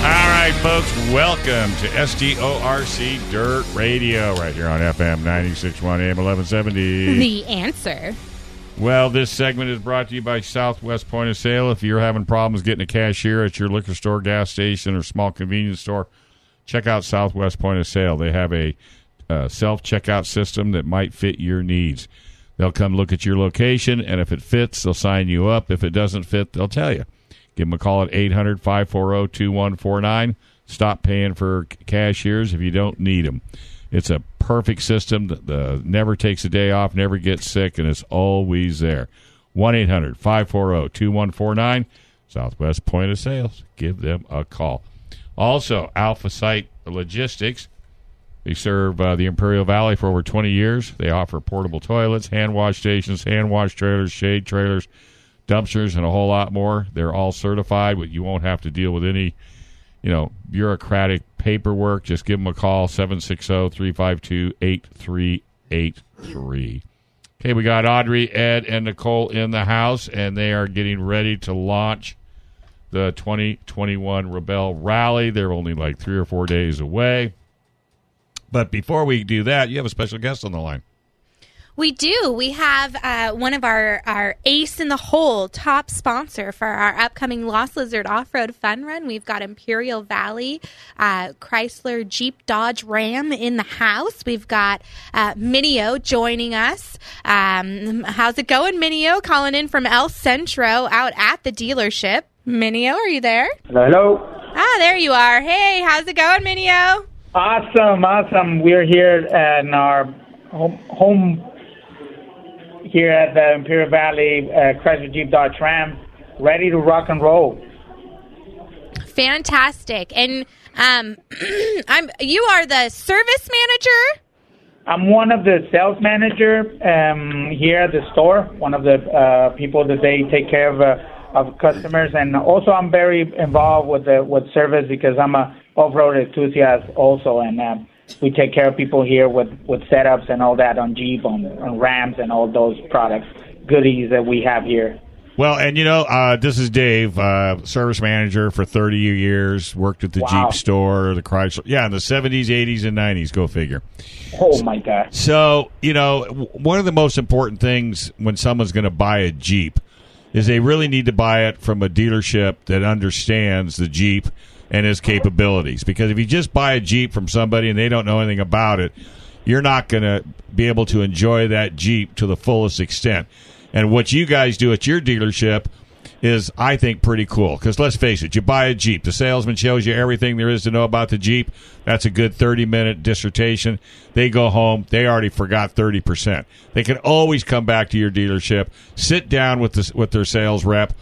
All right, folks, welcome to SDORC Dirt Radio right here on FM 961 AM 1170. The answer. Well, this segment is brought to you by Southwest Point of Sale. If you're having problems getting a cashier at your liquor store, gas station, or small convenience store, check out Southwest Point of Sale. They have a uh, self checkout system that might fit your needs. They'll come look at your location, and if it fits, they'll sign you up. If it doesn't fit, they'll tell you. Give them a call at 800 540 2149. Stop paying for cashiers if you don't need them. It's a perfect system. The, the never takes a day off, never gets sick, and it's always there. 1 800 540 2149. Southwest Point of Sales. Give them a call. Also, Alpha Site Logistics. They serve uh, the Imperial Valley for over 20 years. They offer portable toilets, hand wash stations, hand wash trailers, shade trailers, dumpsters, and a whole lot more. They're all certified, but you won't have to deal with any, you know, bureaucratic paperwork. Just give them a call 760-352-8383. Okay, we got Audrey, Ed, and Nicole in the house, and they are getting ready to launch the 2021 Rebelle Rally. They're only like three or four days away. But before we do that, you have a special guest on the line. We do. We have uh, one of our, our ace in the hole top sponsor for our upcoming Lost Lizard Off Road Fun Run. We've got Imperial Valley, uh, Chrysler, Jeep, Dodge, Ram in the house. We've got uh, Minio joining us. Um, how's it going, Minio? Calling in from El Centro out at the dealership. Minio, are you there? Hello. Ah, there you are. Hey, how's it going, Minio? Awesome, awesome. We're here in our home, home here at the Imperial Valley uh, Chrysler Jeep Dodge Ram, ready to rock and roll. Fantastic. And um, I'm you are the service manager. I'm one of the sales manager um, here at the store. One of the uh, people that they take care of uh, of customers, and also I'm very involved with the with service because I'm a off-road enthusiast also, and uh, we take care of people here with with setups and all that on Jeep, on, on Rams, and all those products goodies that we have here. Well, and you know, uh, this is Dave, uh, service manager for 30 years, worked at the Wow. Jeep store, the Chrysler. Yeah, in the 70s, 80s, and 90s. Go figure. Oh my God! So, you know, w- one of the most important things when someone's going to buy a Jeep is they really need to buy it from a dealership that understands the Jeep and his capabilities. Because if you just buy a Jeep from somebody and they don't know anything about it, you're not going to be able to enjoy that Jeep to the fullest extent. And what you guys do at your dealership is, I think, pretty cool. Because let's face it, you buy a Jeep, the salesman shows you everything there is to know about the Jeep. That's a good 30 minute dissertation. They go home, they already forgot 30%. They can always come back to your dealership, sit down with, the, with their sales rep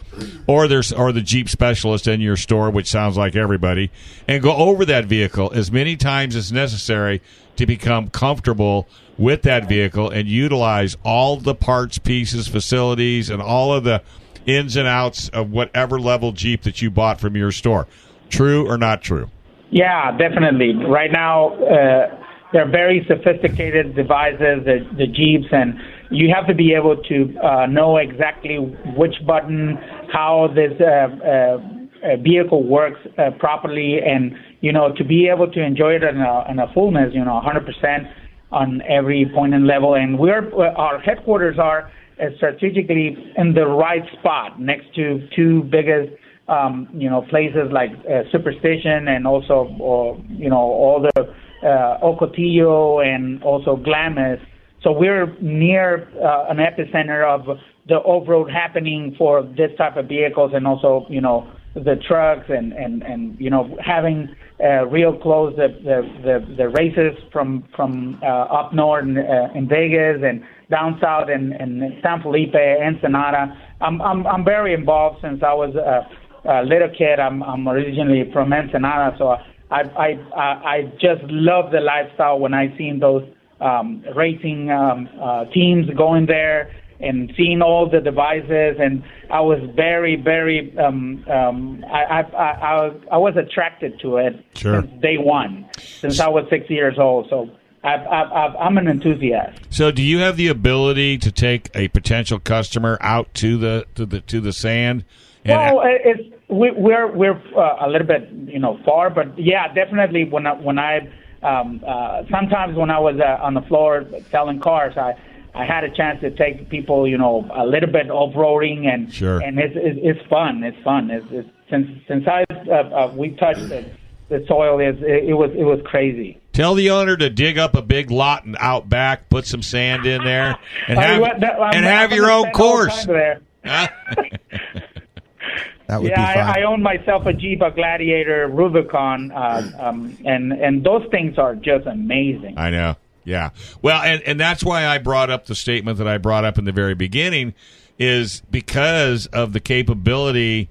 or their, or the Jeep specialist in your store, which sounds like everybody, and go over that vehicle as many times as necessary to become comfortable with that vehicle and utilize all the parts, pieces, facilities, and all of the ins and outs of whatever level Jeep that you bought from your store. True or not true? Yeah, definitely. Right now, uh, they're very sophisticated devices, the, the Jeeps, and you have to be able to uh, know exactly which button, how this uh, uh, uh, vehicle works uh, properly, and you know, to be able to enjoy it in a, in a fullness, you know, 100% on every point and level. And we're our headquarters are strategically in the right spot next to two biggest um, you know places like uh, Superstition and also or, you know all the uh, Ocotillo and also Glamis. So we're near uh, an epicenter of the off-road happening for this type of vehicles and also you know the trucks and and and you know having uh, real close the the the, the races from from uh, up north in, uh, in Vegas and down south in, in San Felipe, Ensenada. I'm I'm I'm very involved since I was a, a little kid. I'm I'm originally from Ensenada, so I I I, I just love the lifestyle when I seen those um, racing um, uh, teams going there and seeing all the devices and I was very very um um I I I I was attracted to it Sure. since day one since I was 6 years old so I've, I'm an enthusiast. So, do you have the ability to take a potential customer out to the to the to the sand? And well, it- it's we, we're we're uh, a little bit you know far, but yeah, definitely when I, when I um, uh, sometimes when I was uh, on the floor selling cars, I I had a chance to take people you know a little bit off roading and Sure. and it's, it's it's fun. It's fun. It's, it's since since I uh, uh, we touched the, the soil, is it, it was it was crazy. Tell the owner to dig up a big lot and out back, put some sand in there, and have what- that- and have your own course. there. Huh? That would yeah, be fun. I, I own myself a Jeep, a Gladiator, Rubicon, uh, um, and and those things are just amazing. I know. Yeah. Well, and and that's why I brought up the statement that I brought up in the very beginning is because of the capability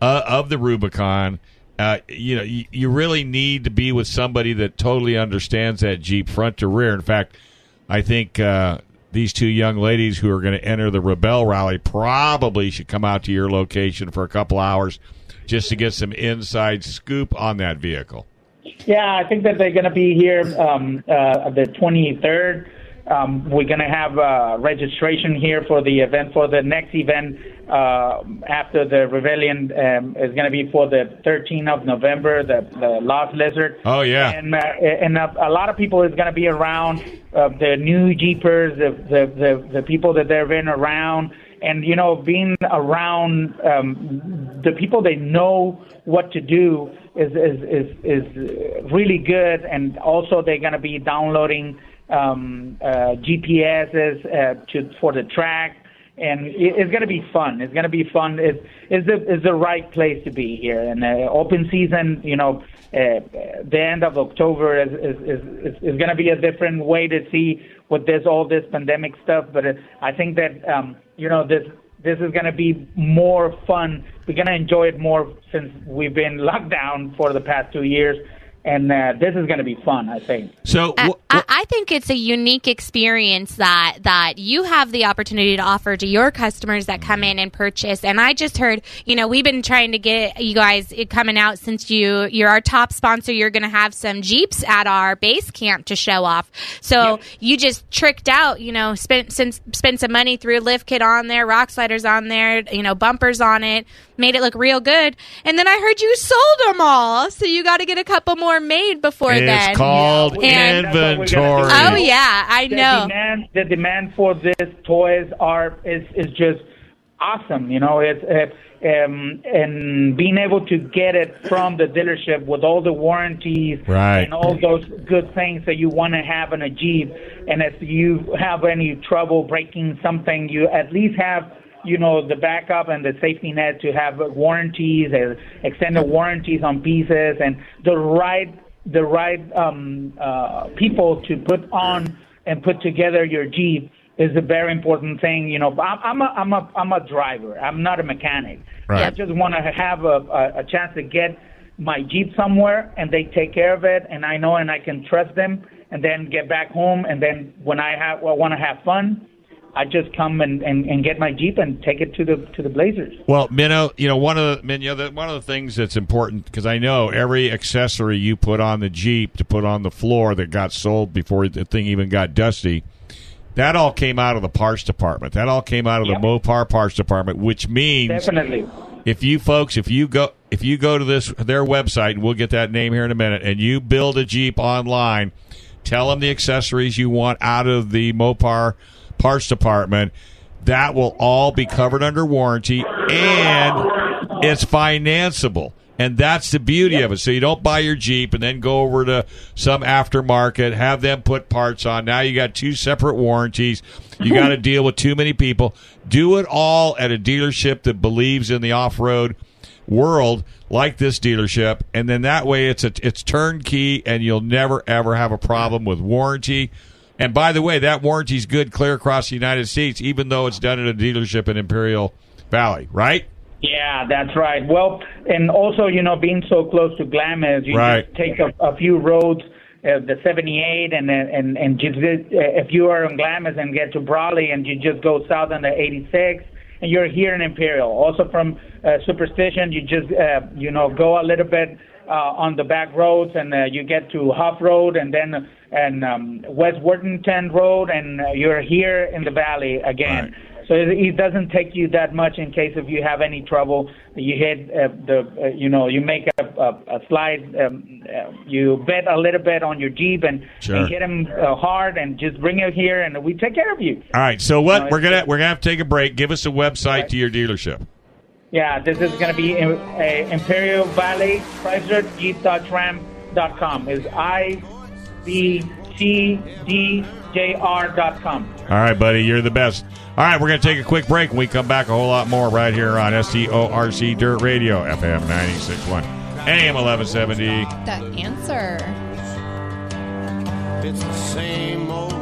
uh, of the Rubicon. Uh, you know, you, you really need to be with somebody that totally understands that Jeep front to rear. In fact, I think uh, these two young ladies who are going to enter the Rebelle Rally probably should come out to your location for a couple hours just to get some inside scoop on that vehicle. Yeah, I think that they're going to be here um, uh, the 23rd. Um, we're going to have uh, registration here for the event. For the next event uh, after the rebellion um, is going to be for the 13th of November, the, the Lost Lizard. Oh, yeah. and uh, and a, a lot of people is going to be around uh, the new Jeepers, the, the the the people that they've been around, and you know, being around um, the people they know what to do is is is, is really good, and also they're going to be downloading um, uh, GPSs uh, to for the track. And it- it's going to be fun. It's going to be fun. It's, it's the it's the right place to be here. And uh, open season, you know, uh, the end of October is is is, is, is going to be a different way to see with this all this pandemic stuff. But uh, I think that um, you know this this is going to be more fun. We're going to enjoy it more since we've been locked down for the past two years, and uh, this is going to be fun. I think. So, I, wh- I, I think it's a unique experience that that you have the opportunity to offer to your customers that come in and purchase. And I just heard, you know, we've been trying to get you guys coming out since you you're our top sponsor. You're going to have some Jeeps at our base camp to show off. So you just tricked out, you know, spent since spent some money through lift kit on there, rock sliders on there, you know, bumpers on it, made it look real good. And then I heard you sold them all, so you got to get a couple more made before it's then. It's called And- That's what we're inventory. Gonna. Oh yeah, I the know. demand the demand for these toys are is is just awesome. You know, it's uh, um, and being able to get it from the dealership with all the warranties Right. and all those good things that you want to have in a Jeep. And if you have any trouble breaking something, you at least have you know the backup and the safety net to have warranties and extended warranties on pieces and the right the right um, uh, people to put on and put together your Jeep is a very important thing. You know, I'm, I'm a I'm a I'm a driver. I'm not a mechanic. Right. I just want to have a, a, a chance to get my Jeep somewhere, and they take care of it, and I know and I can trust them, and then get back home, and then when I have well, want to have fun. I just come and, and, and get my Jeep and take it to the to the Blazers. Well, Minio, you know one of the Minio, the, one of the things that's important because I know every accessory you put on the Jeep to put on the floor that got sold before the thing even got dusty, that all came out of the parts department. That all came out of Yep. the Mopar parts department, which means Definitely. if you folks, if you go if you go to this their website, and we'll get that name here in a minute, and you build a Jeep online, tell them the accessories you want out of the Mopar parts department. That will all be covered under warranty, and it's financeable. And that's the beauty of it. So you don't buy your Jeep and then go over to some aftermarket, have them put parts on. Now you got two separate warranties. You got to deal with too many people. Do it all at a dealership that believes in the off road world like this dealership and then that way it's a, it's turnkey and you'll never ever have a problem with warranty and by the way that warranty's good clear across the united states even though it's done at a dealership in imperial valley right Yeah, that's right. Well, and also, you know, being so close to Glamis, you Right. just take a, a few roads, uh, the 78, and and and just uh, if you are in Glamis and get to Brawley, and you just go south on the 86, and you're here in Imperial. Also from uh, Superstition, you just uh, you know go a little bit uh, on the back roads, and uh, you get to Huff Road, and then and um, West Worthington Road, and uh, you're here in the valley again. So it, it doesn't take you that much in case if you have any trouble. You hit uh, the, uh, you know, you make a, a, a slide, um, uh, you bet a little bit on your Jeep and, Sure. and hit them uh, hard and just bring it here and we take care of you. all right so what No, we're gonna we're gonna have to take a break give us a website to your dealership Yeah, this is going to be in, uh, Imperial Valley Chrysler Jeep Dodge Ram dot com is I V C D J R dot com. all right buddy you're the best all right we're gonna take a quick break when we come back a whole lot more right here on SDORC Dirt Radio FM 961 AM 1170 The answer. It's the same old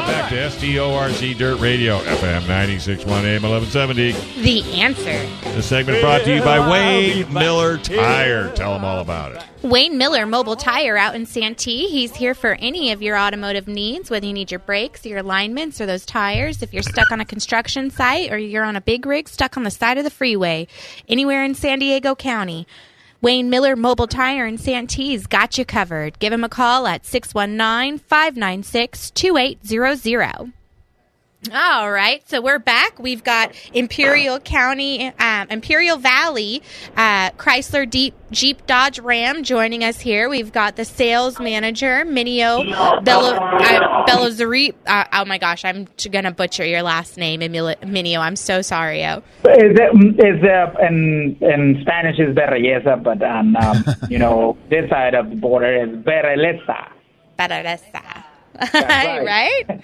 Back to SDORC Dirt Radio, FM 961 AM 1170. The answer. The segment brought to you by Wayne Miller Tire. Tell them all about it. Wayne Miller Mobile Tire out in Santee. He's here for any of your automotive needs, whether you need your brakes, your alignments, or those tires. If you're stuck on a construction site or you're on a big rig stuck on the side of the freeway, anywhere in San Diego County. Wayne Miller Mobile Tire in Santee's got you covered. Give him a call at 619 596 2800. All right, so we're back. We've got Imperial County, um, Imperial Valley, uh, Chrysler Deep Jeep Dodge Ram joining us here. We've got the sales manager, Minio Bello, uh, Bellozari. Uh, oh my gosh, I'm gonna butcher your last name, Emil- Minio. I'm so sorry. Oh. Is it, is uh, in in Spanish is belleza, but on um, you know this side of the border is belleza. Bararesa. right. right?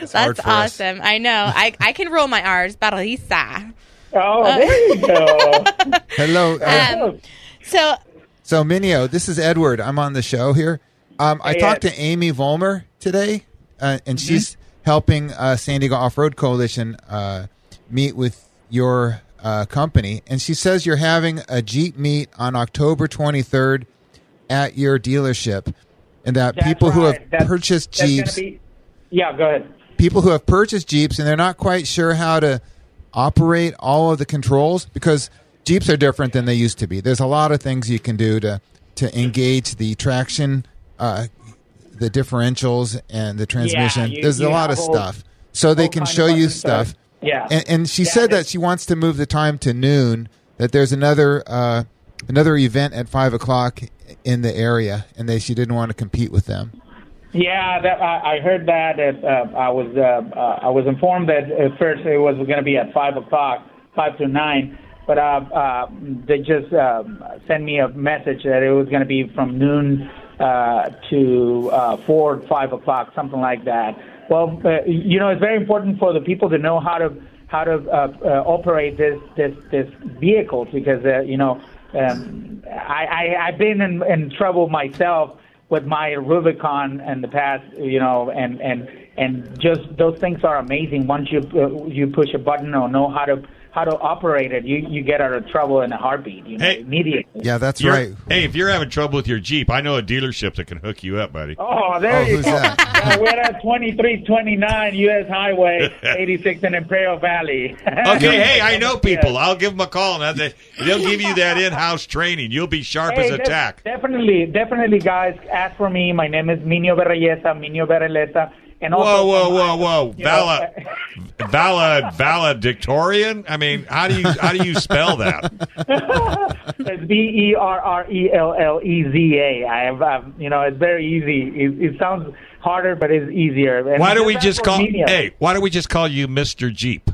That's hard for us. awesome. I know. I, I can roll my R's. Bararisa. Oh, there you go. Hello. Uh, Um, so so, Minio, this is Edward. I'm on the show here. Um, I Hey, talked Ed. to Amy Volmer today, uh, and Mm-hmm. she's helping uh, San Diego Off Road Coalition uh, meet with your uh, company. And she says you're having a Jeep meet on October 23rd at your dealership, and that That's people who have That's- purchased Jeeps. be- yeah, go ahead. people who have purchased Jeeps and they're not quite sure how to operate all of the controls because Jeeps are different than they used to be. There's a lot of things you can do to to engage the traction, uh, the differentials, and the transmission. you- There's you a lot of whole- stuff, so they can show you stuff. stuff. Yeah. And, and she Yeah, said that she wants to move the time to noon. That there's another uh, another event at five o'clock in the area, and they she didn't want to compete with them. Yeah, that, I, I heard that. It, uh, I was uh, uh, I was informed that at first it was going to be at five o'clock, five to nine, but uh, uh, they just um, sent me a message that it was going to be from noon uh, to uh, four, five o'clock, something like that. Well, uh, you know, it's very important for the people to know how to how to uh, uh, operate this this this vehicle because uh, you know um, I, I I've been in, in trouble myself with my Rubicon in the past, you know, and and and just those things are amazing. Once you uh, you push a button or know how to how to operate it, you you get out of trouble in a heartbeat, you know, Hey. immediately. Yeah, that's You're- right. Hey, if you're having trouble with your Jeep, I know a dealership that can hook you up, buddy. Oh, there Oh, you who's go. that? Yeah, we're at 2329 U.S. Highway 86 in Imperial Valley. Okay, hey, I know people. I'll give them a call, and they- they'll give you that in-house training. You'll be sharp as a tack. Definitely, definitely, guys. Ask for me. My name is Minio Berreyesa, Minio Berrelleza, and Whoa, also whoa, whoa, whoa! know, Vala, Vala, valedictorian. I mean, how do you how do you spell that? It's B E R R E L L E Z A. I have, um, you know, it's very easy. It, it sounds harder, but it's easier. And Why don't we just call? medium. Hey, why don't we just call you Mister Jeep?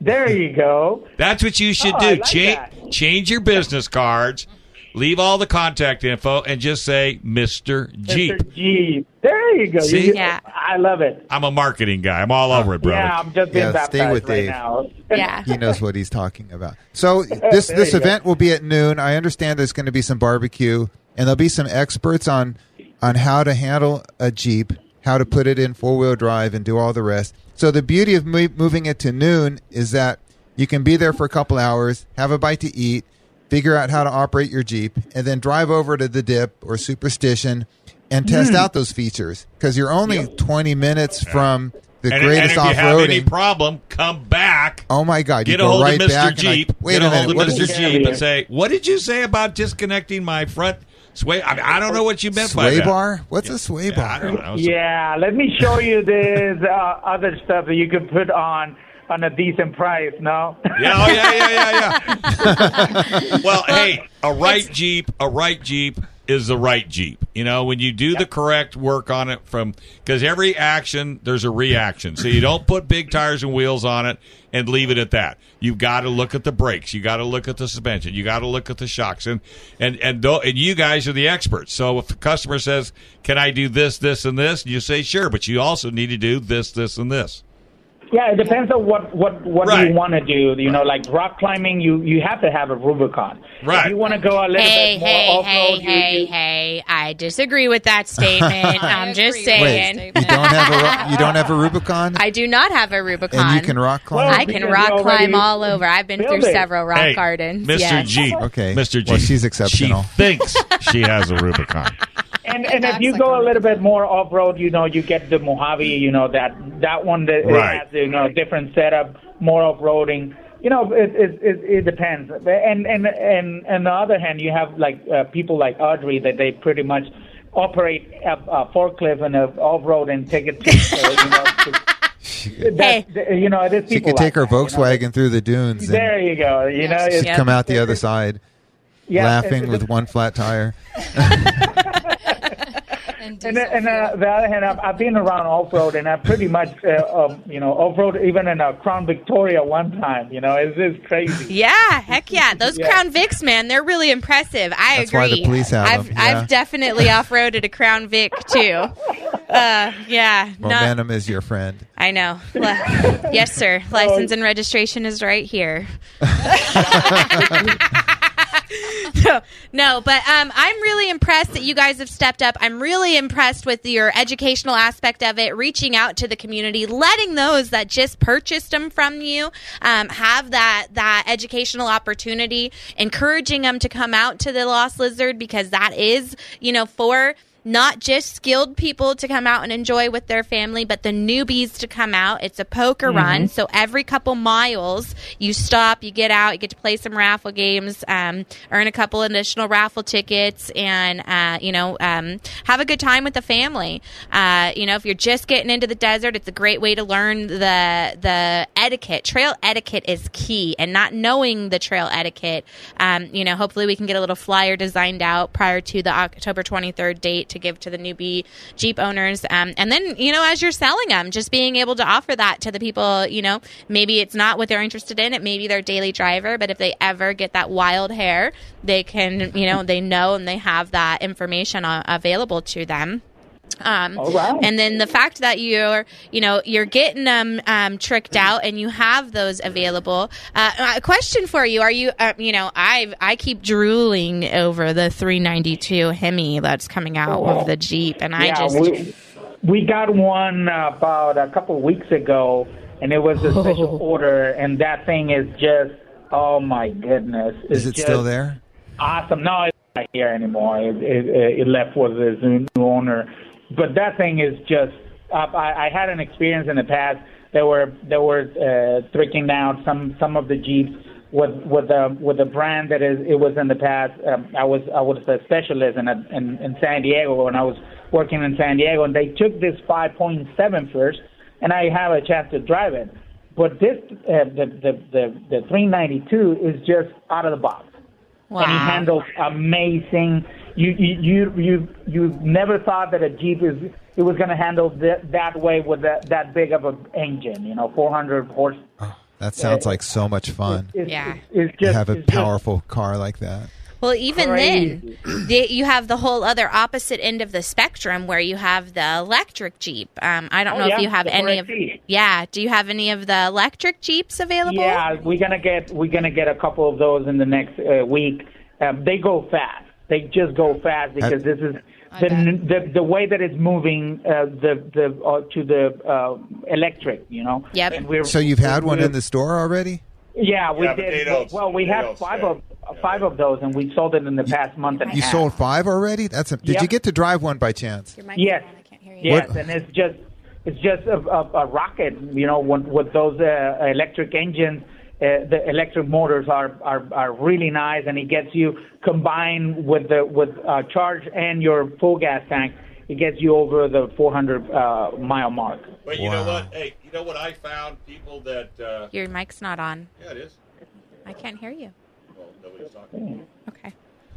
There you go. That's what you should Oh, do. Like Cha- change your business cards, leave all the contact info, and just say Mister Jeep. Mr. Jeep. There you go. See? You- Yeah. I love it. I'm a marketing guy. I'm all over it, brother. Yeah, I'm just being Yeah, baptized stay with right Dave. now. Yeah. He knows what he's talking about. So this this you go. event will be at noon. I understand there's going to be some barbecue, and there'll be some experts on on how to handle a Jeep, how to put it in four wheel drive, and do all the rest. So the beauty of mo- moving it to noon is that you can be there for a couple hours, have a bite to eat, figure out how to operate your Jeep, and then drive over to the Dip or Superstition and test Hmm. out those features because you're only 20 minutes from the and, and greatest if you have any problem, come back. Oh my God! Get you a go hold right of Mr. Jeep. like, Wait get a a hold minute. of What Mr. is? Jeep and say, "What did you say about disconnecting my front sway?" I, mean, I don't know what you meant by Sway bar? What's a sway Yeah, bar? I don't know. Yeah, let me show you this uh, other stuff that you can put on on a decent price. No. Yeah, oh yeah, yeah, yeah, yeah. well, hey, a right Jeep, a right Jeep is the right Jeep. You know, when you do the correct work on it from because every action there's a reaction. So you don't put big tires and wheels on it and leave it at that. You've got to look at the brakes. You got to look at the suspension. You got to look at the shocks. And and and tho- and you guys are the experts. So if the customer says, "Can I do this, this, and this?" you say, "Sure," but you also need to do this, this, and this. Yeah, it depends on what what what Right. you want to do. You know, like rock climbing, you you have to have a Rubicon. Right. If you want to go a little Hey, bit more hey, off hey, road, you, hey, you, hey! I disagree with that statement. I'm just saying. that You don't have a you don't have a Rubicon, I do not have a Rubicon. and you can rock climb. Well, I can rock climb all over. I've been through it. several rock hey, gardens. Mr. yes. Jeep. Okay. Mr. Jeep. Well, she's exceptional. She thinks she has a Rubicon. and and if you go a little bit more off road, you know, you get the Mojave. You know that that one that Right. has you know different setup, more off roading. You know, it it, it it depends. And and and on the other hand, you have like uh, people like Audrey that they pretty much operate a, a forklift and a off road and take it to uh, you know. To, that, you know, there's She could take her like that, you know. Volkswagen through the dunes and There you go. You know, she'd it's, come out the other side yeah, laughing it's- with one flat tire. And, And, and uh, the other hand, I've, I've been around off road, and I pretty much, uh, um, you know, off road even in a Crown Victoria one time. You know, it's just crazy. Yeah, heck yeah. Those Yeah. Crown Vics, man, they're really impressive. I That's agree. why the police have I've, them, yeah. I've definitely off roaded a Crown Vic too. Uh, yeah, not, Momentum is your friend. I know. Le- yes, sir. License and registration is right here. No, no, but um, I'm really impressed that you guys have stepped up. I'm really impressed with your educational aspect of it, reaching out to the community, letting those that just purchased them from you um, have that that educational opportunity, encouraging them to come out to the Lost Lizard because that is, you know, for not just skilled people to come out and enjoy with their family, but the newbies to come out. It's a poker run, so every couple miles you stop, you get out, you get to play some raffle games, um, earn a couple additional raffle tickets, and uh, you know um, have a good time with the family. Uh, you know, if you're just getting into the desert, it's a great way to learn the the etiquette. Trail etiquette is key, and not knowing the trail etiquette. Um, you know, hopefully we can get a little flyer designed out prior to the October 23rd date to give to the newbie Jeep owners. Um, and then, you know, as you're selling them, just being able to offer that to the people, you know, maybe it's not what they're interested in. It may be their daily driver, but if they ever get that wild hair, they can, you know, they know and they have that information available to them. Um, All right. and then the fact that you're, you know, you're getting them um, tricked out, and you have those available. Uh, a question for you: Are you, uh, you know, I I keep drooling over the 392 Hemi that's coming out of the Jeep, and I just we, we got one about a couple weeks ago, and it was a special order, and that thing is just, oh my goodness. It's Is it still there? Awesome. No, it's not here anymore. It, it, it left with its new owner. But that thing is just. Uh, I, I had an experience in the past. There were there were uh, tricking out some some of the Jeeps with with a with a brand that is it was in the past. Um, I was I was a specialist in, a, in in San Diego when I was working in San Diego, and they took this 5.7 first, and I have a chance to drive it. But this, uh, the, the the the 392 is just out of the box, Wow. and he handles amazing. You you you you you never thought that a Jeep is it was going to handle that that way with that that big of an engine, you know, 400 horse. That sounds like so much fun. It's, Yeah. it's, it's to have a it's just- powerful car like that. Well, even Crazy. then, the, you have the whole other opposite end of the spectrum where you have the electric Jeep. Um, I don't Oh, know yeah, if you have any of. 4XE. Yeah, do you have any of the electric Jeeps available? Yeah, we're gonna get we're gonna get a couple of those in the next uh, week. Um, they go fast. They just go fast because this is the the, the way that it's moving uh, the the uh, to the uh, electric. You know. Yep. And we're, So you've had one we're- in the store already? Yeah, we Yeah, did. don't- Well, we they had five say. of five of those, and we sold it in the past month and a You sold five already? That's a, did Yep. you get to drive one by chance? Yes. microphone, I can't hear you. Yes, What- and it's just it's just a, a, a rocket. You know, with, with those uh, electric engines, uh, the electric motors are, are are really nice, and it gets you combined with the with uh, charge and your full gas tank. It gets you over the 400 uh, mile mark. But you know what? Hey, you know what I found? People that uh, Your mic's not on. yeah, it is. I can't hear you. Well, nobody's talking. Okay.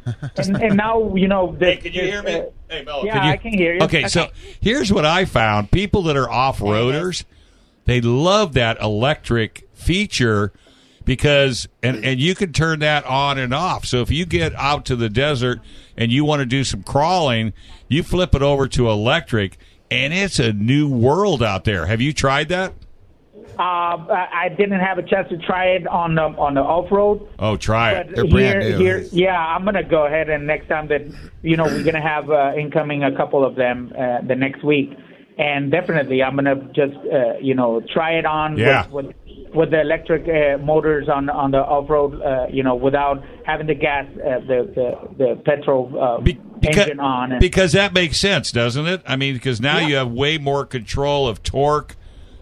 And, and now you know. Hey, can you this, hear me? uh, hey, Mel. yeah, can you? I can hear you. Okay, so here's what I found: people that are off roaders, they love that electric feature because and and you can turn that on and off. So if you get out to the desert and you want to do some crawling, you flip it over to electric, and it's a new world out there. Have you tried that? Uh, I I didn't have a chance to try it on the on the off road. Oh, try it. But They're here, brand new. here, yeah, I'm gonna go ahead and next time that you know we're gonna have uh, incoming a couple of them uh, the next week, and definitely I'm gonna just uh, you know try it on Yeah. with, with with the electric uh, motors on on the off road, uh, you know, without having the gas uh, the the the petrol uh, Be- because, engine on. And, because that makes sense, doesn't it? I mean, because now Yeah. you have way more control of torque,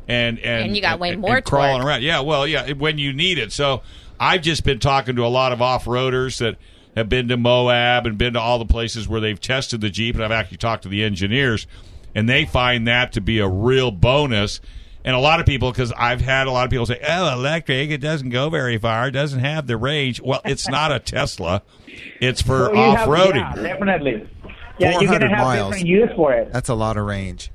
and and And you got way and- more and crawling torque. around. Yeah, well, yeah, when you need it. So I've just been talking to a lot of off roaders that have been to Moab and been to all the places where they've tested the Jeep, and I've actually talked to the engineers, and they find that to be a real bonus. And a lot of people, because I've had a lot of people say, "Oh, electric, it doesn't go very far, it doesn't have the range." Well, it's not a Tesla; it's for So off-roading. yeah, definitely. Yeah, you're gonna have miles. different use for it. That's a lot of range.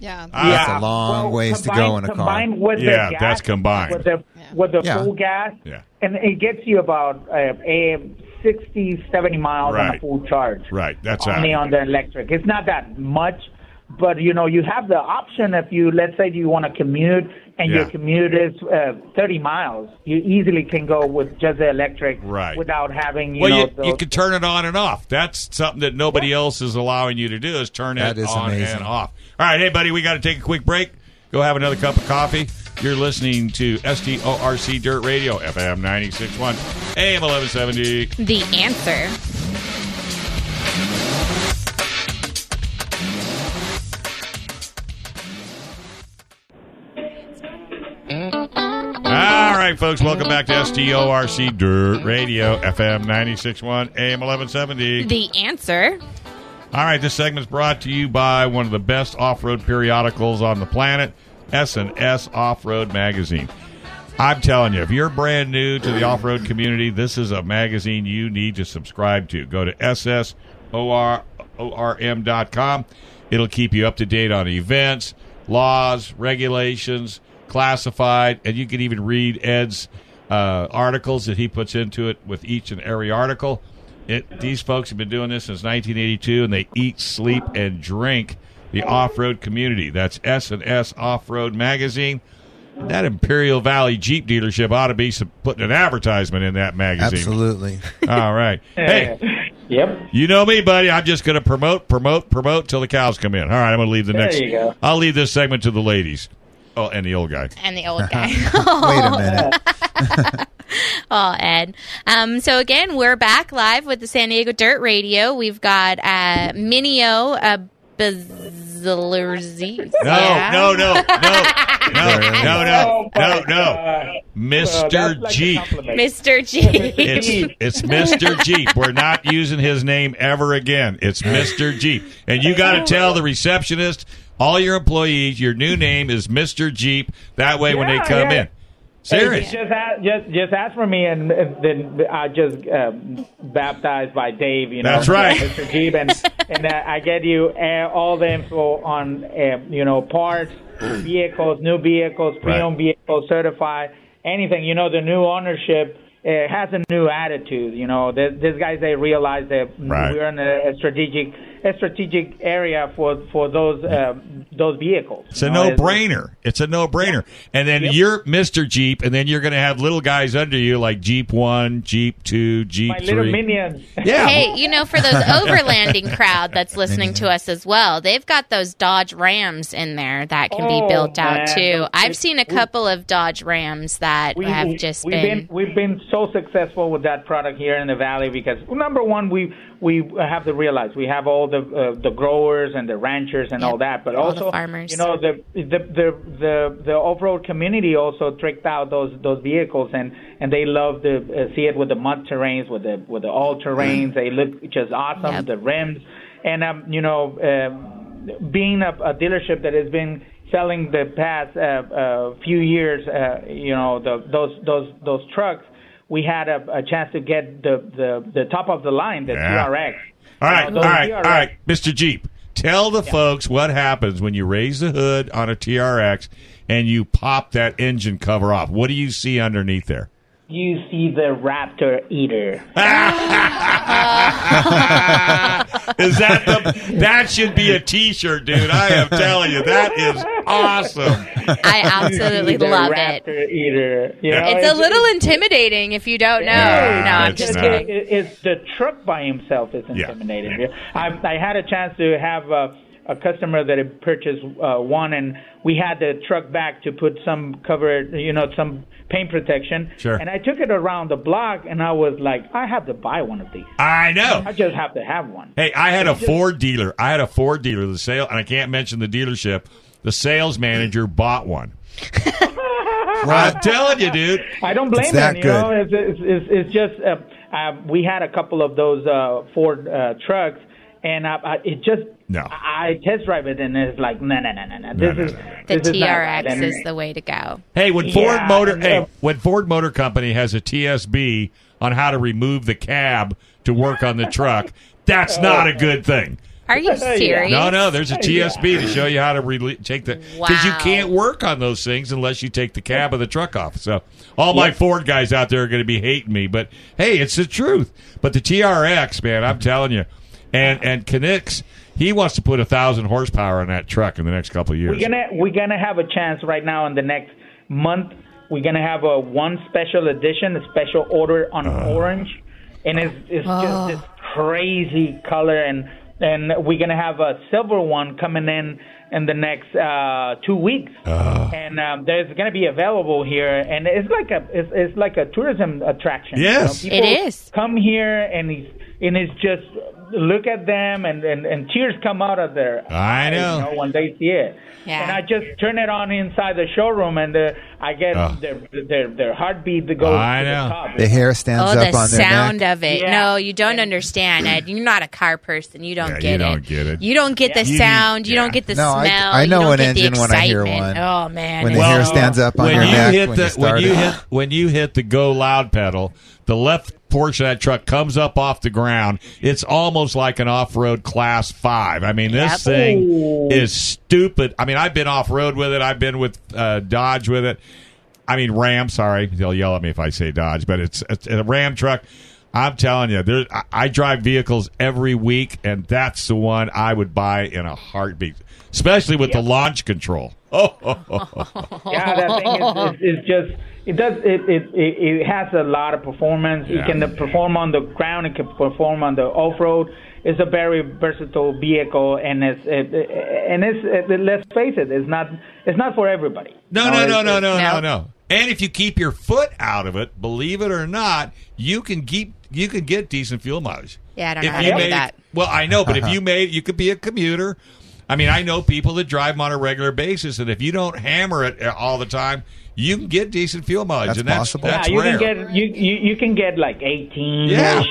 Yeah. That's yeah. a long well, ways to go in a car. Combined with Yeah, the gas, that's combined. with the with the Yeah. full gas. Yeah. and it gets you about uh, a 60, 70 miles on a full charge. Right, that's only on the electric. It's not that much, but you know you have the option if you let's say you want to commute and your commute is uh, 30 miles, you easily can go with just the electric Right. without having you well, know you, those, you can turn it on and off. That's something that nobody else is allowing you to do is turn That it is on amazing. and off. All right, hey buddy, we got to take a quick break. Go have another cup of coffee. You're listening to SDORC Dirt Radio, FM 96.1, AM 1170. The answer. Right, folks, welcome back to SDORC Dirt Radio, FM 96.1, AM 1170. The answer. All right, this segment's brought to you by one of the best off-road periodicals on the planet, S&S Off-Road Magazine. I'm telling you, if you're brand new to the off-road community, this is a magazine you need to subscribe to. Go to ssorm.com. It'll keep you up to date on events, laws, regulations, classified, and you can even read Ed's uh, articles that he puts into it with each and every article. It, these folks have been doing this since 1982, and they eat, sleep, and drink the off-road community. That's S and S Off-Road Magazine. That Imperial Valley Jeep dealership ought to be some, putting an advertisement in that magazine. Absolutely. All right. Hey, Yep. you know me, buddy. I'm just going to promote, promote, promote till the cows come in. All right, I'm going to leave the There next. you go. I'll leave this segment to the ladies. Oh, and the old guy. And the old guy. Wait a minute. Oh, Ed. Um, so again, we're back live with the San Diego Dirt Radio. We've got uh, Minio uh, Bazzalerzi. No, no, no, no. no, no, no, Oh, no. Mr. that's like Jeep. Mr. Jeep. It's it's Mr. Jeep. We're not using his name ever again. It's Mr. Jeep. And you got to tell the receptionist, all your employees, your new name is Mr. Jeep. That way, when they come yeah. in, serious. Just ask, just just ask for me, and, and then I just uh, baptized by Dave. You know, That's right. Mr. Jeep, and and uh, I get you uh, all the info on uh, you know parts, vehicles, new vehicles, pre-owned vehicles, certified, anything. You know, the new ownership. It has a new attitude, you know. Th- These guys they realize that Right. we're in a, a strategic, a strategic area for for those uh, those vehicles. It's a no brainer. It's a no brainer. And then Yep. you're Mr. Jeep, and then you're going to have little guys under you like Jeep 1, Jeep 2, Jeep My 3. little minions. Yeah. Hey, you know, for those overlanding crowd that's listening to us as well, they've got those Dodge Rams in there that can be Oh, built out man. too. I've We- seen a we- couple of Dodge Rams that we, have just we've been. we've been so successful with that product here in the valley because number one we we have to realize we have all the uh, the growers and the ranchers and Yep, all that but all also farmers. you know the the the the, the off-road community also tricked out those those vehicles and and they love to uh, see it with the mud terrains with the with the all terrains they look just awesome Yep. the rims and um you know um, being a, a dealership that has been selling the past uh, uh, few years, uh, you know, the, those those those trucks, we had a, a chance to get the, the the top of the line, the Yeah. TRX. All right, You all know, those right, all TRX right, Mr. Jeep. Tell the folks what happens when you raise the hood on a TRX and you pop that engine cover off. What do you see underneath there? You see the Raptor Eater. Is that the that should be a T-shirt, dude? I am telling you, that is awesome. I absolutely the love Raptor it. Eater. You know, It's a little intimidating if you don't know. Yeah, no, I'm just kidding. It, it's the truck by himself is Yeah. intimidating. I, I had a chance to have a, a customer that had purchased uh, one, and we had the truck back to put some cover, you know, some paint protection. Sure. And I took it around the block, and I was like, I have to buy one of these. I know. I just have to have one. Hey, I had a Ford dealer. I had a Ford dealer. The sale, and I can't mention the dealership. The sales manager bought one. I'm telling you, dude. I don't blame It's that him. You good. know, it's, it's, it's, it's just uh, uh, we had a couple of those uh, Ford uh, trucks, and uh, I, it just No. I, I test drive it, and it's like no, no, no, no, no. This no, is no, no. The this is right. TRX And- is the way to go. Hey, when Yeah, Ford Motor, hey, when Ford Motor Company has a TSB on how to remove the cab to work on the truck, that's not a good thing. Are you serious? No, no, there's a TSB to show you how to rele- take the because you can't work on those things unless you take the cab of the truck off. So all my Ford guys out there are going to be hating me, but hey, it's the truth. But the TRX, man, I'm telling you, and and Knix, he wants to put a thousand horsepower on that truck in the next couple of years. We're gonna we're gonna have a chance right now in the next month. We're gonna have a one special edition, a special order on Uh. orange, and it's it's Oh. just this crazy color, and and we're gonna have a silver one coming in in the next uh, two weeks, Uh. and um, there's gonna be available here, and it's like a it's, it's like a tourism attraction. you Yes. know? It People is. Come here and he's and it's just look at them and, and, and tears come out of their I know. you know when they see it. Yeah. And I just turn it on inside the showroom, and uh, I get Oh. their, their their heartbeat that goes I know. the top. The hair stands Oh, up the on their sound neck. of it. Yeah. No, you don't understand, Ed. You're not a car person. You don't Yeah, you get it. don't get it. You don't get the You- sound. You don't get the No, I- smell. I you know don't an get engine when I hear one. Oh man, When the it's- hair stands up on your you neck hit when you start when you hit when you hit the go loud pedal, the left portion of that truck comes up off the ground. It's almost like an off road class five. I mean, this Yep. thing is stupid. I mean, I've been off road with it. I've been with uh, Dodge with it. I mean, Ram. Sorry, they'll yell at me if I say Dodge, but it's, it's a Ram truck. I'm telling you, there. I, I drive vehicles every week, and that's the one I would buy in a heartbeat, especially with the launch control. Oh, yeah, that thing is, is, is just it does it, it it it has a lot of performance. Yeah. It can perform on the ground. It can perform on the off road. It's a very versatile vehicle, and it's it, and it's it, let's face it, it's not it's not for everybody. No, no, no, no, no, no, No. no. And if you keep your foot out of it, believe it or not, you can keep you can get decent fuel mileage. Yeah, I don't If know how you to do that. Well, I know, but if you made, you could be a commuter. I mean, I know people that drive them on a regular basis, and if you don't hammer it uh, all the time, you can get decent fuel mileage, That's and that's possible. that's yeah, you rare. can get you, you you can get like 18 Yeah.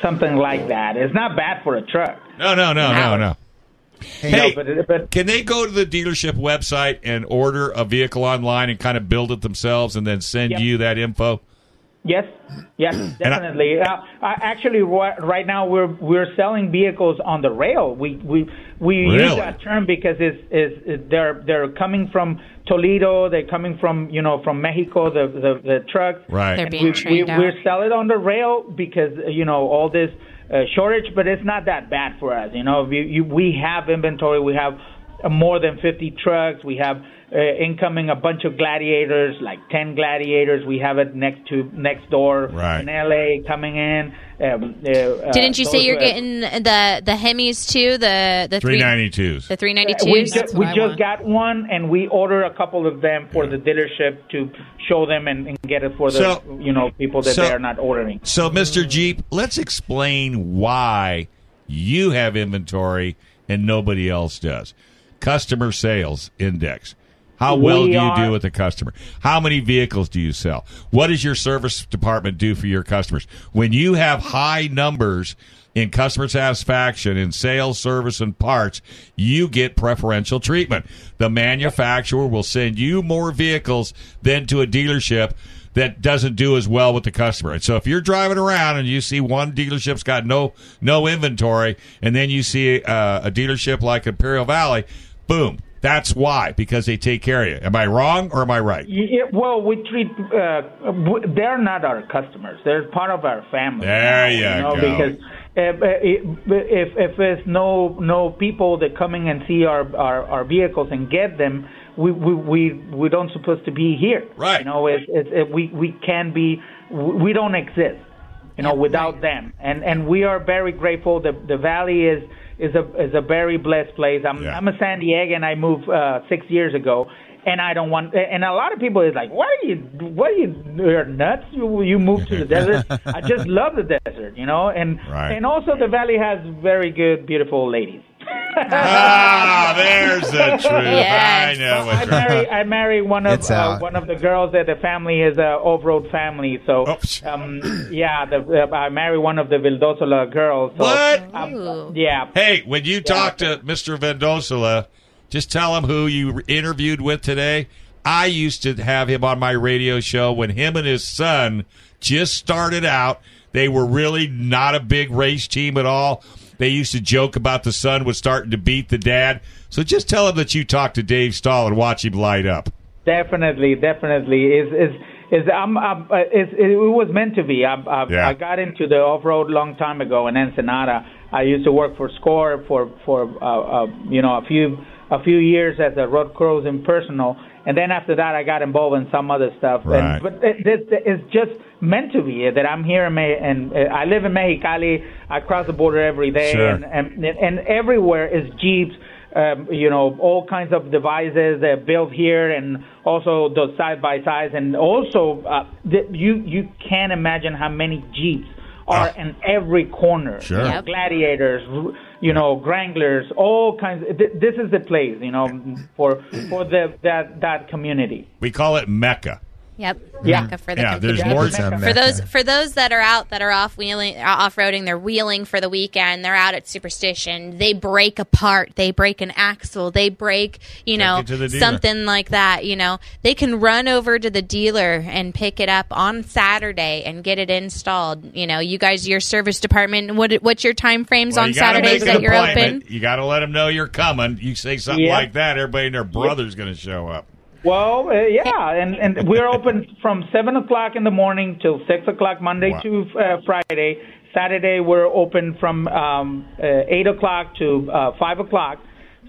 something like that. It's not bad for a truck. no, no, no, no, no. Hey, No, but, but can they go to the dealership website and order a vehicle online and kind of build it themselves, and then send Yep. you that info? Yes, yes, definitely. uh, actually, ri- right now we're we're selling vehicles on the rail. We we we use that term because it's, it's, it's they're they're coming from Toledo. They're coming from you know from Mexico. The the, the trucks. Right. They're being we, trained we, out. We're selling on the rail because you know all this uh, shortage, but it's not that bad for us. You know, we you, we have inventory. We have uh, more than 50 trucks. We have uh, incoming a bunch of gladiators, like 10 gladiators. We have it next to next door Right. in LA coming in. Um, uh, uh, Didn't you say you're uh, getting the the Hemis too? The the Three three ninety twos. the three Uh, we just, we just got one, and we ordered a couple of them for the dealership to show them and, and get it for the So- you know people that so- they are not ordering. So, Mr. Jeep, let's explain why you have inventory and nobody else does. Customer sales index. How well We do you are- do with the customer? How many vehicles do you sell? What does your service department do for your customers? When you have high numbers in customer satisfaction in sales, service, and parts, you get preferential treatment. The manufacturer will send you more vehicles than to a dealership that doesn't do as well with the customer. And so if you're driving around and you see one dealership's got no no inventory, and then you see uh, a dealership like Imperial Valley, boom. That's why because they take care of you. Am I wrong or am I right? Yeah, well, we treat uh, w- they're not our customers. They're part of our family. There you know, go. Because if, if if there's no no people that coming and see our our, our vehicles and get them, we we we we don't supposed to be here. Right. You know, it's it's it, we we can be we don't exist. You know, without them, and and we are very grateful. The the valley is is a is a very blessed place. I'm Yeah. I'm a San Diego, and I moved uh, six years ago. And I don't want. And a lot of people is like, "What are you? What are you? You're nuts! You, you moved to the desert." I just love the desert, you know. And Right. and also the valley has very good, beautiful ladies. Ah, there's the truth. Yes. I know. I what's right. marry I marry one of uh, one of the girls that the family is a off-road family. So Oops. um, yeah, the, uh, I marry one of the Vildosola girls. So, What? um, yeah. Hey, when you talk to Mr. Vildosola, just tell him who you interviewed with today. I used to have him on my radio show when him and his son just started out. They were really not a big race team at all. They used to joke about the son was starting to beat the dad. So just tell him that you talked to Dave Stahl and watch him light up. Definitely, definitely. Is is is I'm, I'm uh, is, it was meant to be. I, I, Yeah. I got into the off road long time ago in Ensenada. I used to work for Score for for uh, uh, you know a few a few years as a road crews impersonal, and then after that I got involved in some other stuff. Right. And, but it, it, it's just meant to be that I'm here in Me- and uh, I live in Mexicali. I cross the border every day, Sure. and, and and everywhere is jeeps um, you know, all kinds of devices that are built here, and also those side by sides, and also uh, the, you you can't imagine how many jeeps are Ah. in every corner. Sure. Yep. Gladiators, you know, Wranglers, all kinds. Th- this is the place, you know, for for the that that community. We call it Mecca. Yep. Yeah. Mecca for the Yeah, there's more. It's a for mecca. those for those that are out that are off wheeling uh, off roading they're wheeling for the weekend they're out at superstition they break apart they break an axle they break you know it to the dealer. something like that you know they can run over to the dealer and pick it up on saturday and get it installed you know you guys your service department what what's your time frames Well, on saturdays that you're open You got to let them know you're coming. You say something Yeah. like that, everybody and their brother's going to show up. Well, uh, yeah, and and we're open from seven o'clock in the morning till six o'clock Monday Wow. to uh, Friday. Saturday we're open from um, uh, eight o'clock to uh, five o'clock.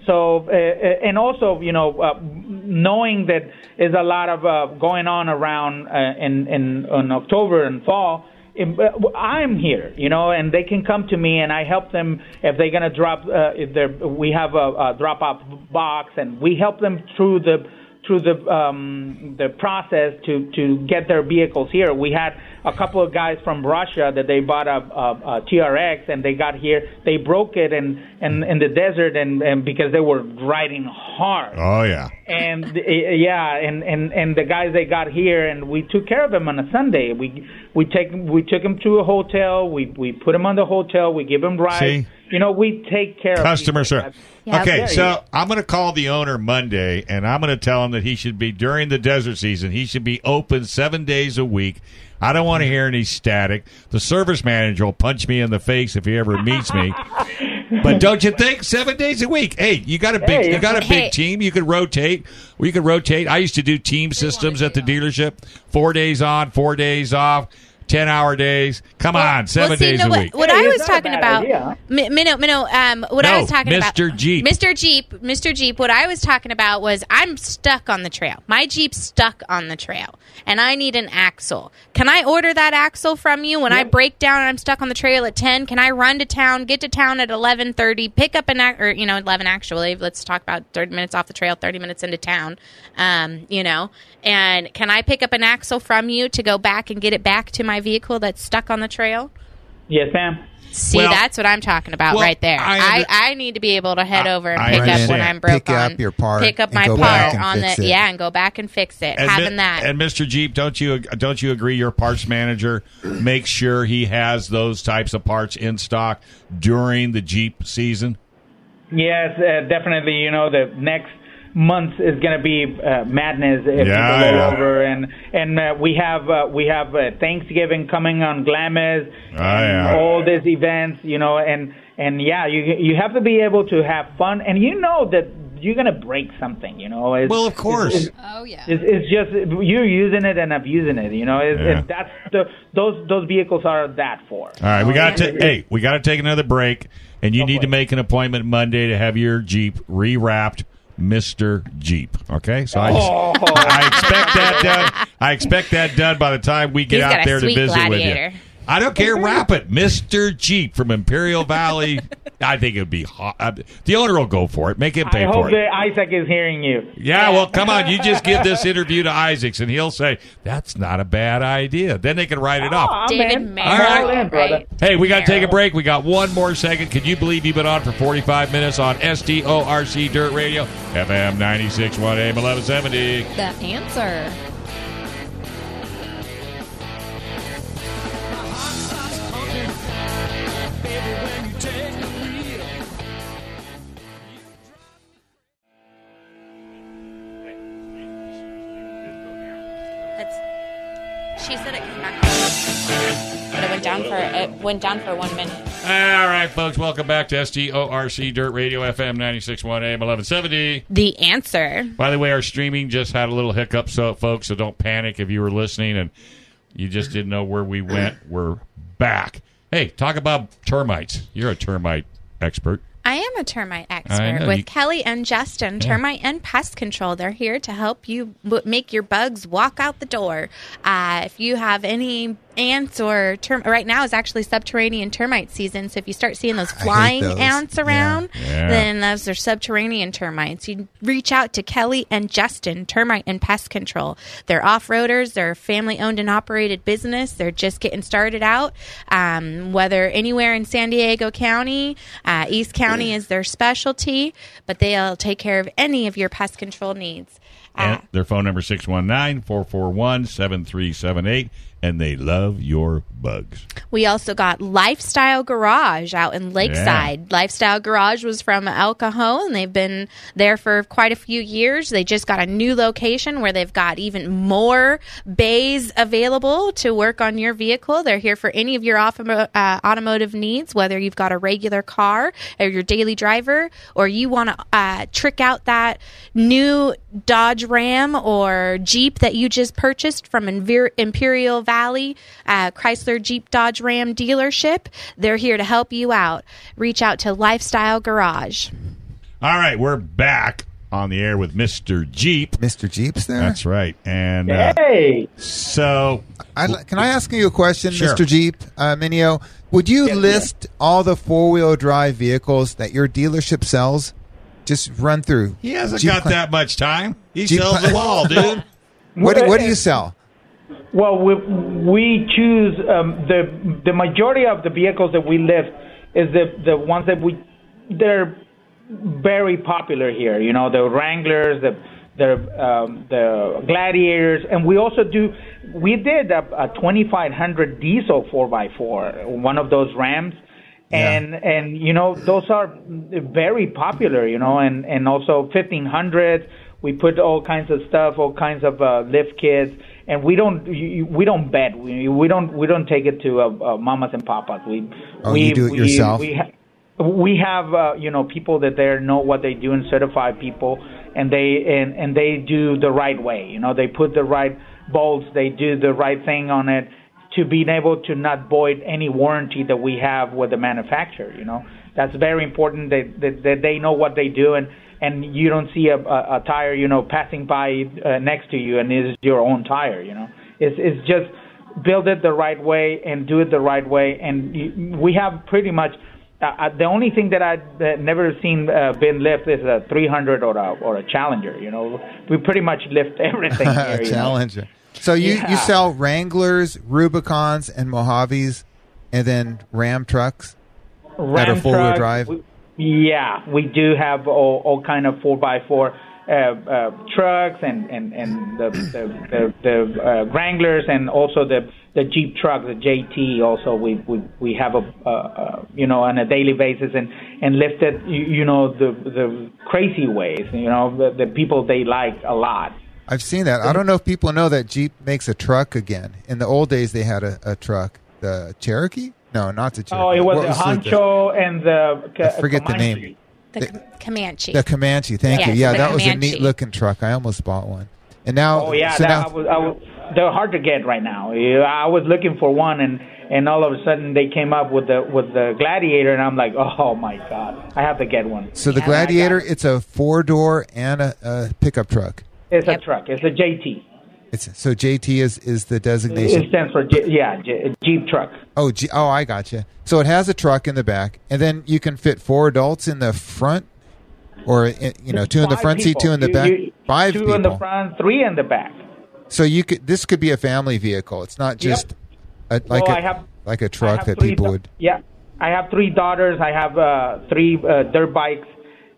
So, uh, uh, and also, you know, uh, knowing that there's a lot of uh, going on around uh, in, in in October and fall. im- uh, I'm here, you know, and they can come to me, and I help them if they're gonna drop. Uh, if they're, we have a, a drop-off box, and we help them through the through the um, the process to to get their vehicles here. We had a couple of guys from Russia that they bought a, a, a TRX and they got here. They broke it in in, in the desert and, and because they were riding hard. Oh yeah. And uh, yeah, and, and and the guys they got here, and we took care of them on a Sunday. We we take we took them to a hotel. We we put them on the hotel. We give them rides. See? You know, we take care of Customer people. service. Yeah. okay, so yeah. I'm going to call the owner Monday, and I'm going to tell him that he should be during the desert season. He should be open seven days a week. I don't want to hear any static. The service manager will punch me in the face if he ever meets me. But don't you think seven days a week? Hey, you got a big, Hey, you got a big Hey. team. You could rotate. We could rotate. I used to do team systems at the dealership. Four days on, four days off, ten hour days. Come on, seven well, see, days no, a what, week. What Hey, I was talking about, idea. Mi- Minio, Minio, um, what I was talking about, Mr. Jeep. Mr. Jeep, Mr. Jeep. What I was talking about was I'm stuck on the trail. My Jeep's stuck on the trail, and I need an axle. Can I order that axle from you when I break down and I'm stuck on the trail at ten? Can I run to town, get to town at eleven thirty, pick up an ac- or you know eleven actually? Let's talk about thirty minutes off the trail, thirty minutes into town. Um, you know, and can I pick up an axle from you to go back and get it back to my vehicle that's stuck on the trail? Yes, ma'am. See, Well- that's what I'm talking about well, right there. I I, under- I, need to be able to head I- over and I pick up when. I'm broke Pick up your part pick up my part on the it. yeah, and go back and fix it. And Having Mi- that. And Mr. Jeep, don't you don't you agree? Your parts manager makes sure he has those types of parts in stock during the Jeep season. Yes, uh, definitely. You know, the next month is going to be uh, madness if Yeah, people yeah. over, and and uh, we have uh, we have uh, Thanksgiving coming on Glamis, Oh, yeah. all these events. You know, and and yeah, you you have to be able to have fun, and you know that you're going to break something. You know, it's, Well, of course. it's, Oh yeah. it's, it's just you're using it and abusing it. You know, it's, Yeah. it's, that's the those those vehicles are that for. All right, we got to hey, we got to take another break, and you need to make an appointment Monday to have your Jeep rewrapped. Mr. Jeep. Okay, so I, oh. I expect that done. I expect that done by the time we get He's out there to sweet visit with you. Gladiator. I don't care. Wrap it, Mr. Jeep from Imperial Valley. I think it would be hot. Uh, The owner will go for it. Make him pay for it. I for hope it. that Isaac is hearing you. Yeah, well, come on. You just give this interview to Isaacs, and he'll say that's not a bad idea. Then they can write it off. Ah, David man. Merrill, I'm in, brother. Hey, we got to take a break. We got one more second. Can you believe you've been on for 45 minutes on SDORC Dirt Radio, FM 96.1 AM 1170? The answer. She said it came back. But it went down for it went down for one minute. All right, folks, welcome back to SDORC Dirt Radio, FM 96.1 AM 1170. The answer. By the way, our streaming just had a little hiccup, so folks, so don't panic if you were listening and you just didn't know where we went. We're back. Hey, talk about termites. You're a termite expert. I am a termite expert with you- Kelly and Justin, termite and pest control. They're here to help you make your bugs walk out the door. Uh, if you have any ants or term, right now is actually subterranean termite season. So if you start seeing those flying those. ants around, Yeah. then those are subterranean termites. You reach out to Kelly and Justin, termite and pest control. They're off roaders. They're a family owned and operated business. They're just getting started out. Um, whether anywhere in San Diego County, uh, East County is their specialty, but they'll take care of any of your pest control needs. Uh, And their phone number 619-441-7378 and they love your bugs. We also got Lifestyle Garage out in Lakeside. Lifestyle Garage was from El Cajon. They've been there for quite a few years. They just got a new location where they've got even more bays available to work on your vehicle. They're here for any of your automo- uh, automotive needs, whether you've got a regular car or your daily driver, or you want to uh, trick out that new Dodge Ram or Jeep that you just purchased from Inver- Imperial Valley uh, Chrysler Jeep Dodge Ram dealership. They're here to help you out. Reach out to Lifestyle Garage. All right, we're back on the air with Mr. Jeep. Mr. Jeep's there. That's right. And uh, Hey, so I'd, can I ask you a question, Sure. Mr. Jeep, uh, Minio? Would you Yes, list all the four wheel drive vehicles that your dealership sells? Just run through. he hasn't Jeep got Cla- that much time. He Jeep sells Cla- them all, dude. What do, what do you sell? Well, we we choose um, the the majority of the vehicles that we lift is the the ones that we they're very popular here. You know, the Wranglers, the the um, the Gladiators, and we also do. We did a, a 2500 diesel 4x4, one of those Rams, and and you know those are very popular. You know, and and also 1500s. We put all kinds of stuff, all kinds of uh, lift kits, and we don't we don't bet. We, we don't we don't take it to uh, uh, mamas and papas. We Oh, we you do it we, yourself? We ha- we have uh, you know people that there know what they do and certified people and they and and they do the right way you know they put the right bolts they do the right thing on it to being able to not void any warranty that we have with the manufacturer you know that's very important that that, that they know what they do and and you don't see a, a, a tire you know passing by uh, next to you and it's your own tire you know it's it's just build it the right way and do it the right way and you, we have pretty much uh, uh, the only thing that I've uh, never seen uh, been lift is a 300 or a or a Challenger. You know, we pretty much lift everything here. you know. Challenger. So you, Yeah. you sell Wranglers, Rubicons, and Mojaves, and then Ram trucks that are Ram four wheel drive. we- yeah, we do have all, all kind of four by four uh, uh, trucks and and and the the the, the uh, Wranglers and also the the Jeep truck, the JT. Also, we we we have a uh, uh, you know on a daily basis and and lift it you, you know the the crazy ways. You know the, the people they like a lot. I've seen that. I don't know if people know that Jeep makes a truck again. In the old days, they had a, a truck. The Cherokee? No, not the Cherokee. Oh, it was What the the- Honcho and the. I forget the Comanche. name. The Com- Comanche. The Comanche. Thank Yes, you. Yeah, the that was a Comanche. neat looking truck. I almost bought one. And now, Oh yeah, so that, now, I was, I was, they're hard to get right now. I was looking for one, and and all of a sudden they came up with the with the Gladiator, and I'm like, oh my god, I have to get one. so the And I got- Gladiator, it's a four door and a, a pickup truck. It's a truck. It's a JT. It's so JT is is the designation. It stands for J- yeah, J- Jeep truck. Oh, G- oh, I got you. So it has a truck in the back, and then you can fit four adults in the front, or you know, two in the front seat, two in the back, you- five two people. in the front, three in the back. So you could this could be a family vehicle. It's not just a, like Well, a have- like a truck that people would. Yeah, I have three daughters. I have uh, three uh, dirt bikes,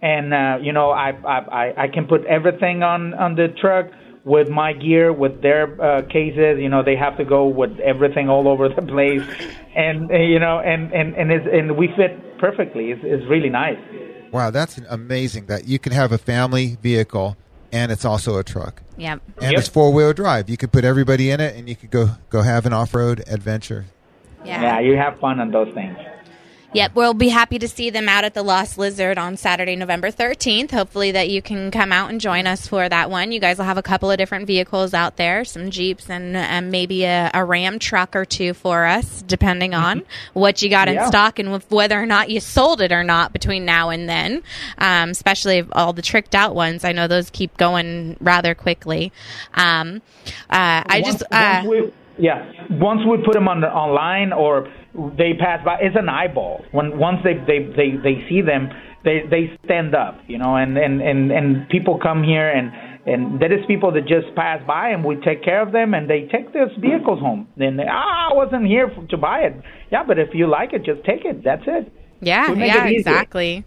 and uh, you know, I, I I I can put everything on on the truck with my gear, with their uh, cases. You know, they have to go with everything all over the place, and uh, you know, and and and it's, and we fit perfectly. It's, it's really nice. Wow, that's amazing that you can have a family vehicle and it's also a truck. Yep. And Yep. it's four wheel drive. You could put everybody in it and you could go go have an off road adventure. Yeah. Yeah, you have fun on those things. Yep, we'll be happy to see them out at the Lost Lizard on Saturday, November 13th. Hopefully, that you can come out and join us for that one. You guys will have a couple of different vehicles out there, some Jeeps and, and maybe a, a Ram truck or two for us, depending on what you got in Yeah. stock and whether or not you sold it or not between now and then. Um, especially all the tricked out ones. I know those keep going rather quickly. Um, uh, I once, just. Uh, once we, yeah, once we put them on the, online or they pass by, it's an eyeball. When once they they they, they see them, they they stand up, you know, and and and and people come here and. And there is people that just pass by, and we take care of them, and they take their vehicles home. Then, ah, I wasn't here f to buy it. Yeah, but if you like it, just take it. That's it. Yeah, yeah, exactly.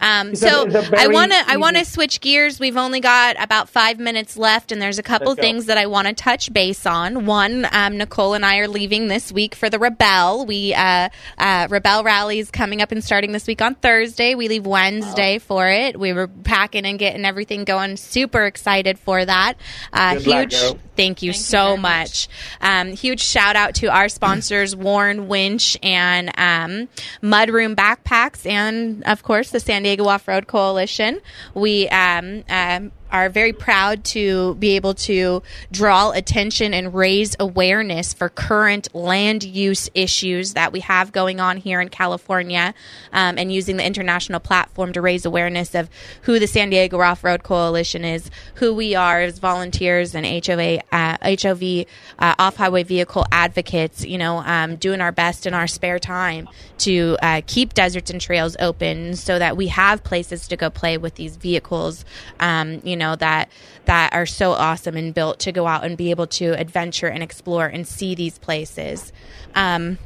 Um, so it's a I want to I want to switch gears. We've only got about five minutes left, and there's a couple things that I want to touch base on. One, um, Nicole and I are leaving this week for the Rebelle. We uh, uh, Rebelle rally is coming up and starting this week on Thursday. We leave Wednesday for it. We were packing and getting everything going. Super excited for that. Uh, Good luck, huge. girl. Thank you so much. Um, huge shout out to our sponsors, Warn Winch and um, Mudroom Backpacks, and of course the San Diego Off Road Coalition. We um, um, are very proud to be able to draw attention and raise awareness for current land use issues that we have going on here in California, um, and using the international platform to raise awareness of who the San Diego Off Road Coalition is, who we are as volunteers and HOA, uh, HOV uh, off highway vehicle advocates. You know, um, doing our best in our spare time to uh, keep deserts and trails open so that we have places to go play with these vehicles. Um, you know that that are so awesome and built to go out and be able to adventure and explore and see these places. Um,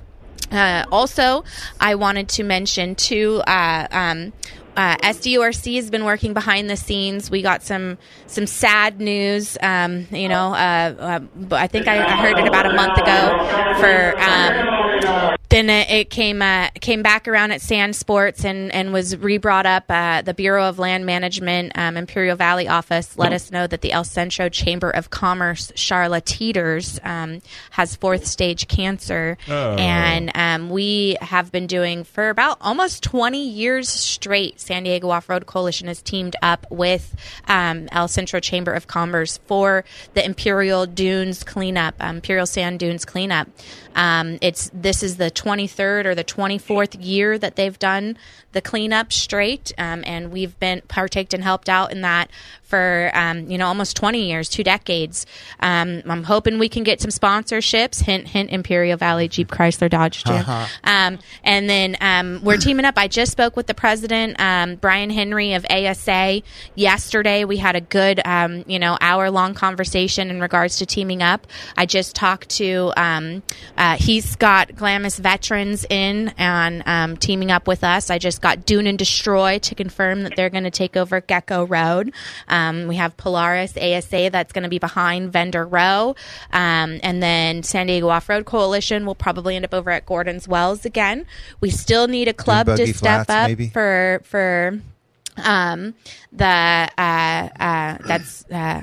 uh, also, I wanted to mention too. Uh, um, uh, SDORC has been working behind the scenes. We got some some sad news. Um, you know, uh, uh, I think I, I heard it about a month ago. For um, then it, it came uh, came back around at Sand Sports and and was re brought up. Uh, the Bureau of Land Management um, Imperial Valley office let us know that the El Centro Chamber of Commerce Charla Teeters um, has fourth stage cancer, Oh. and um, we have been doing for about almost 20 years straight. San Diego Off Road Coalition has teamed up with um, El Centro Chamber of Commerce for the Imperial Dunes cleanup, um, Imperial Sand Dunes cleanup. Um, it's this is the 23rd or the 24th year that they've done the cleanup straight, um, and we've been partaked and helped out in that for um, you know almost 20 years, two decades. Um, I'm hoping we can get some sponsorships. Hint, hint. Imperial Valley Jeep Chrysler Dodge Jeep. Uh-huh. Um, and then um, we're teaming up. I just spoke with the president, um, Brian Henry of ASA, yesterday. We had a good, um, you know, hour long conversation in regards to teaming up. I just talked to, um, uh, he's got Glamis Veterans in and um, teaming up with us. I just got Dune and Destroy to confirm that they're going to take over Gecko Road. Um, we have Polaris ASA that's going to be behind Vendor Row. Um, and then San Diego Off Road Coalition will probably end up over at Gordon's Wells again. We still need a club to step Flats, up maybe? for for um the uh uh that's uh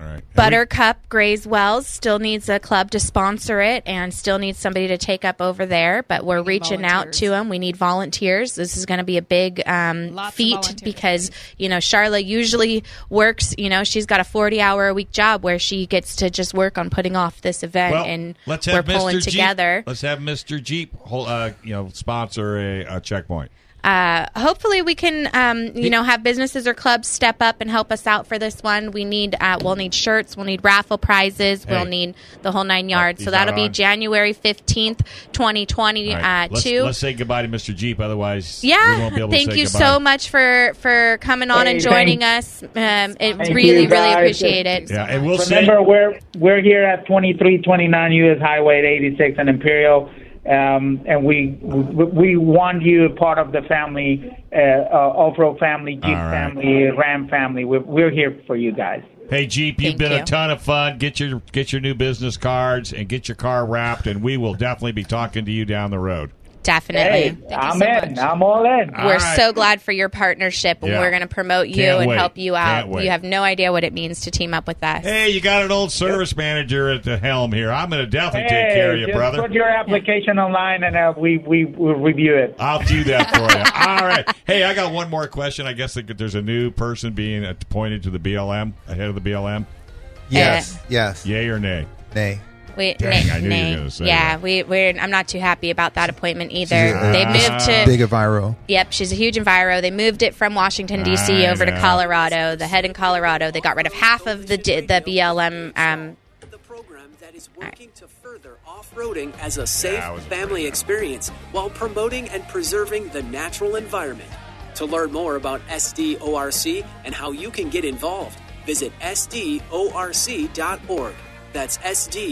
right. Buttercup Grays Wells still needs a club to sponsor it and still needs somebody to take up over there, but we're reaching out to them. We need volunteers. This is going to be a big um, feat because, you know, Charlotte usually works, you know, she's got a 40 hour a week job where she gets to just work on putting off this event Well, and let's we're have pulling Jeep- together. Let's have Mr. Jeep, hol- uh, you know, sponsor a, a checkpoint. Uh, hopefully we can um, you know have businesses or clubs step up and help us out for this one we need uh, we'll need shirts we'll need raffle prizes we'll need the whole nine yards he's so that'll be on. january 15th 2020 All right, uh, let's, two let's say goodbye to Mr. Jeep. Otherwise, we yeah won't be able thank to say you goodbye. so much for for coming on Hey, and joining thanks. us um, it Thank really you, really guys. appreciate it Yeah, and we'll see. Remember, we're we're here at 2329 U.S. Highway 86 and Imperial, um, and we we we want you part of the family, uh, uh, off-road family, Jeep All right. family, Ram family. We're we're here for you guys. Hey Jeep, you've Thank been a ton of fun. Get your get your new business cards and get your car wrapped, and we will definitely be talking to you down the road. Definitely Hey, I'm in. I'm all in. We're right. so glad for your partnership and Yeah. we're going to promote you Can't and wait. help you out you have no idea what it means to team up with us Hey, you got an old service manager at the helm here. I'm going to definitely take care of you, just brother. put your application online, and uh, we we will review it. I'll do that for you. All right. Hey, I got one more question. I guess that there's a new person being appointed to the BLM, ahead of the BLM. Yes. yes. Yay or nay? Nay. We, Dang, nay, I knew you were nay. gonna say yeah, that. we, we're. I'm not too happy about that appointment either. a- they moved to. Big Aviro. Yep, she's a huge enviro. They moved it from Washington D.C. I over to. Colorado. The head in Colorado. They got rid of half of the the BLM. Um, The program that is working to further off-roading as a safe Yeah, family experience while promoting and preserving the natural environment. To learn more about SDORC and how you can get involved, visit sdorc.org. That's sdorc.org.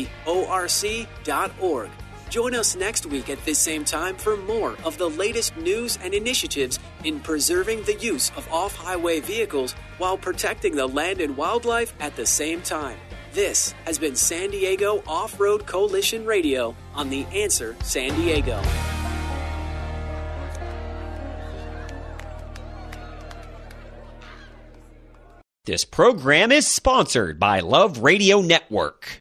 Join us next week at this same time for more of the latest news and initiatives in preserving the use of off highway vehicles while protecting the land and wildlife at the same time. This has been San Diego Off Road Coalition Radio on The Answer San Diego. This program is sponsored by Love Radio Network.